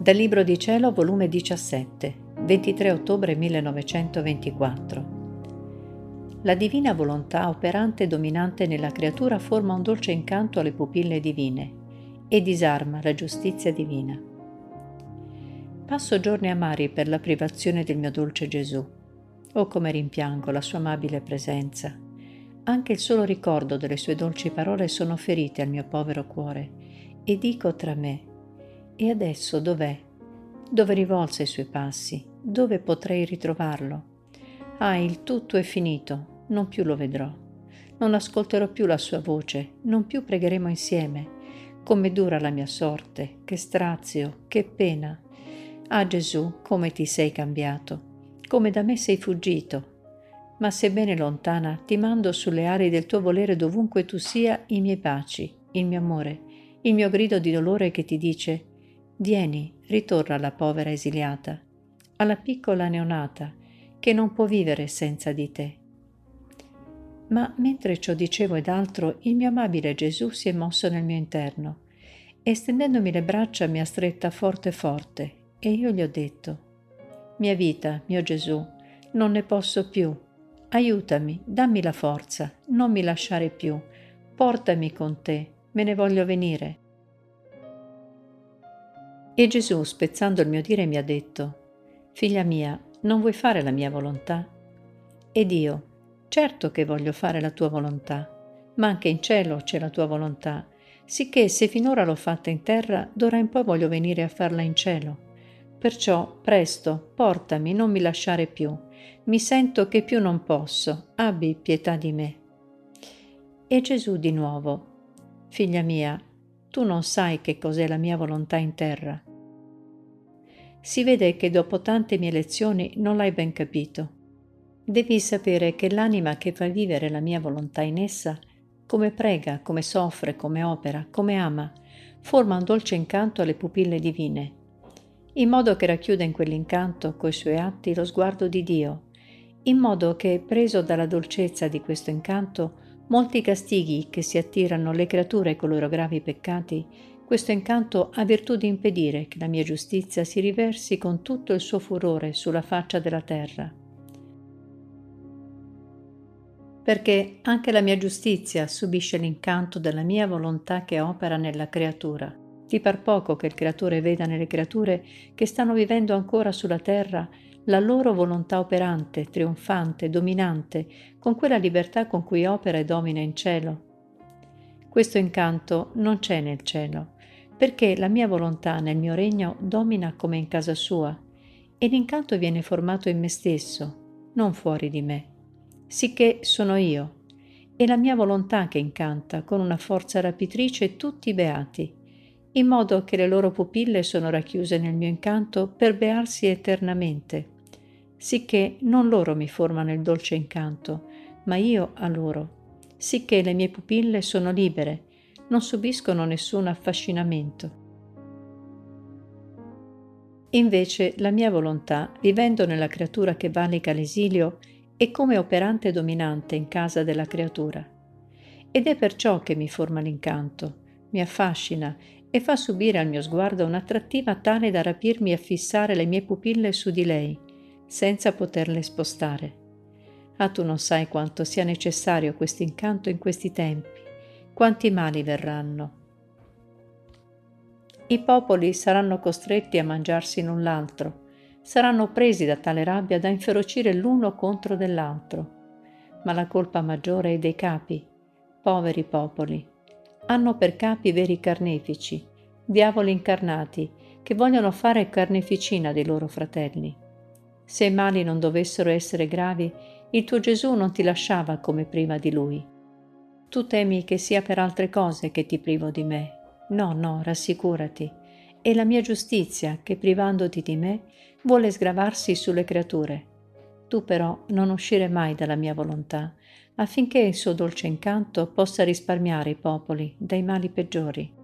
Dal Libro di Cielo, volume 17, 23 ottobre 1924. La divina volontà operante e dominante nella creatura forma un dolce incanto alle pupille divine e disarma la giustizia divina. Passo giorni amari per la privazione del mio dolce Gesù. Oh come rimpiango la sua amabile presenza. Anche il solo ricordo delle sue dolci parole sono ferite al mio povero cuore e dico tra me, e adesso dov'è? Dove rivolse i suoi passi? Dove potrei ritrovarlo? Ah, il tutto è finito, non più lo vedrò. Non ascolterò più la sua voce, non più pregheremo insieme. Come dura la mia sorte, che strazio, che pena. Ah Gesù, come ti sei cambiato, come da me sei fuggito. Ma sebbene lontana, ti mando sulle ali del tuo volere dovunque tu sia i miei baci, il mio amore, il mio grido di dolore che ti dice Vieni, ritorna alla povera esiliata, alla piccola neonata, che non può vivere senza di te. Ma mentre ciò dicevo ed altro, il mio amabile Gesù si è mosso nel mio interno e stendendomi le braccia mi ha stretta forte forte e io gli ho detto, Mia vita, mio Gesù, non ne posso più. Aiutami, dammi la forza, non mi lasciare più. Portami con te, me ne voglio venire. E Gesù, spezzando il mio dire, mi ha detto, Figlia mia, non vuoi fare la mia volontà? Ed io, certo che voglio fare la tua volontà, ma anche in cielo c'è la tua volontà, sicché se finora l'ho fatta in terra, d'ora in poi voglio venire a farla in cielo. Perciò, presto, portami, non mi lasciare più. Mi sento che più non posso, abbi pietà di me. E Gesù di nuovo, Figlia mia, tu non sai che cos'è la mia volontà in terra. Si vede che dopo tante mie lezioni non l'hai ben capito. Devi sapere che l'anima che fa vivere la mia volontà in essa, come prega, come soffre, come opera, come ama, forma un dolce incanto alle pupille divine, in modo che racchiuda in quell'incanto, coi suoi atti, lo sguardo di Dio, in modo che, preso dalla dolcezza di questo incanto, molti castighi che si attirano le creature con i loro gravi peccati questo incanto ha virtù di impedire che la mia giustizia si riversi con tutto il suo furore sulla faccia della terra. Perché anche la mia giustizia subisce l'incanto della mia volontà che opera nella creatura. Di par poco che il creatore veda nelle creature che stanno vivendo ancora sulla terra la loro volontà operante, trionfante, dominante, con quella libertà con cui opera e domina in cielo. Questo incanto non c'è nel cielo, perché la mia volontà nel mio regno domina come in casa sua, e l'incanto viene formato in me stesso, non fuori di me, sicché sono io, e la mia volontà che incanta con una forza rapitrice tutti i beati, in modo che le loro pupille sono racchiuse nel mio incanto per bearsi eternamente, sicché non loro mi formano il dolce incanto, ma io a loro, sicché le mie pupille sono libere, non subiscono nessun affascinamento. Invece la mia volontà, vivendo nella creatura che valica l'esilio, è come operante dominante in casa della creatura. Ed è perciò che mi forma l'incanto, mi affascina e fa subire al mio sguardo un'attrattiva tale da rapirmi e fissare le mie pupille su di lei, senza poterle spostare. Ah, tu non sai quanto sia necessario questo incanto in questi tempi quanti mali verranno. I popoli saranno costretti a mangiarsi l'un l'altro, saranno presi da tale rabbia da inferocire l'uno contro dell'altro. Ma la colpa maggiore è dei capi, poveri popoli. Hanno per capi veri carnefici, diavoli incarnati, che vogliono fare carneficina dei loro fratelli. Se i mali non dovessero essere gravi, il tuo Gesù non ti lasciava come prima di lui. Tu temi che sia per altre cose che ti privo di me. No, no, rassicurati. È la mia giustizia che privandoti di me vuole sgravarsi sulle creature. Tu però non uscire mai dalla mia volontà, affinché il suo dolce incanto possa risparmiare i popoli dai mali peggiori.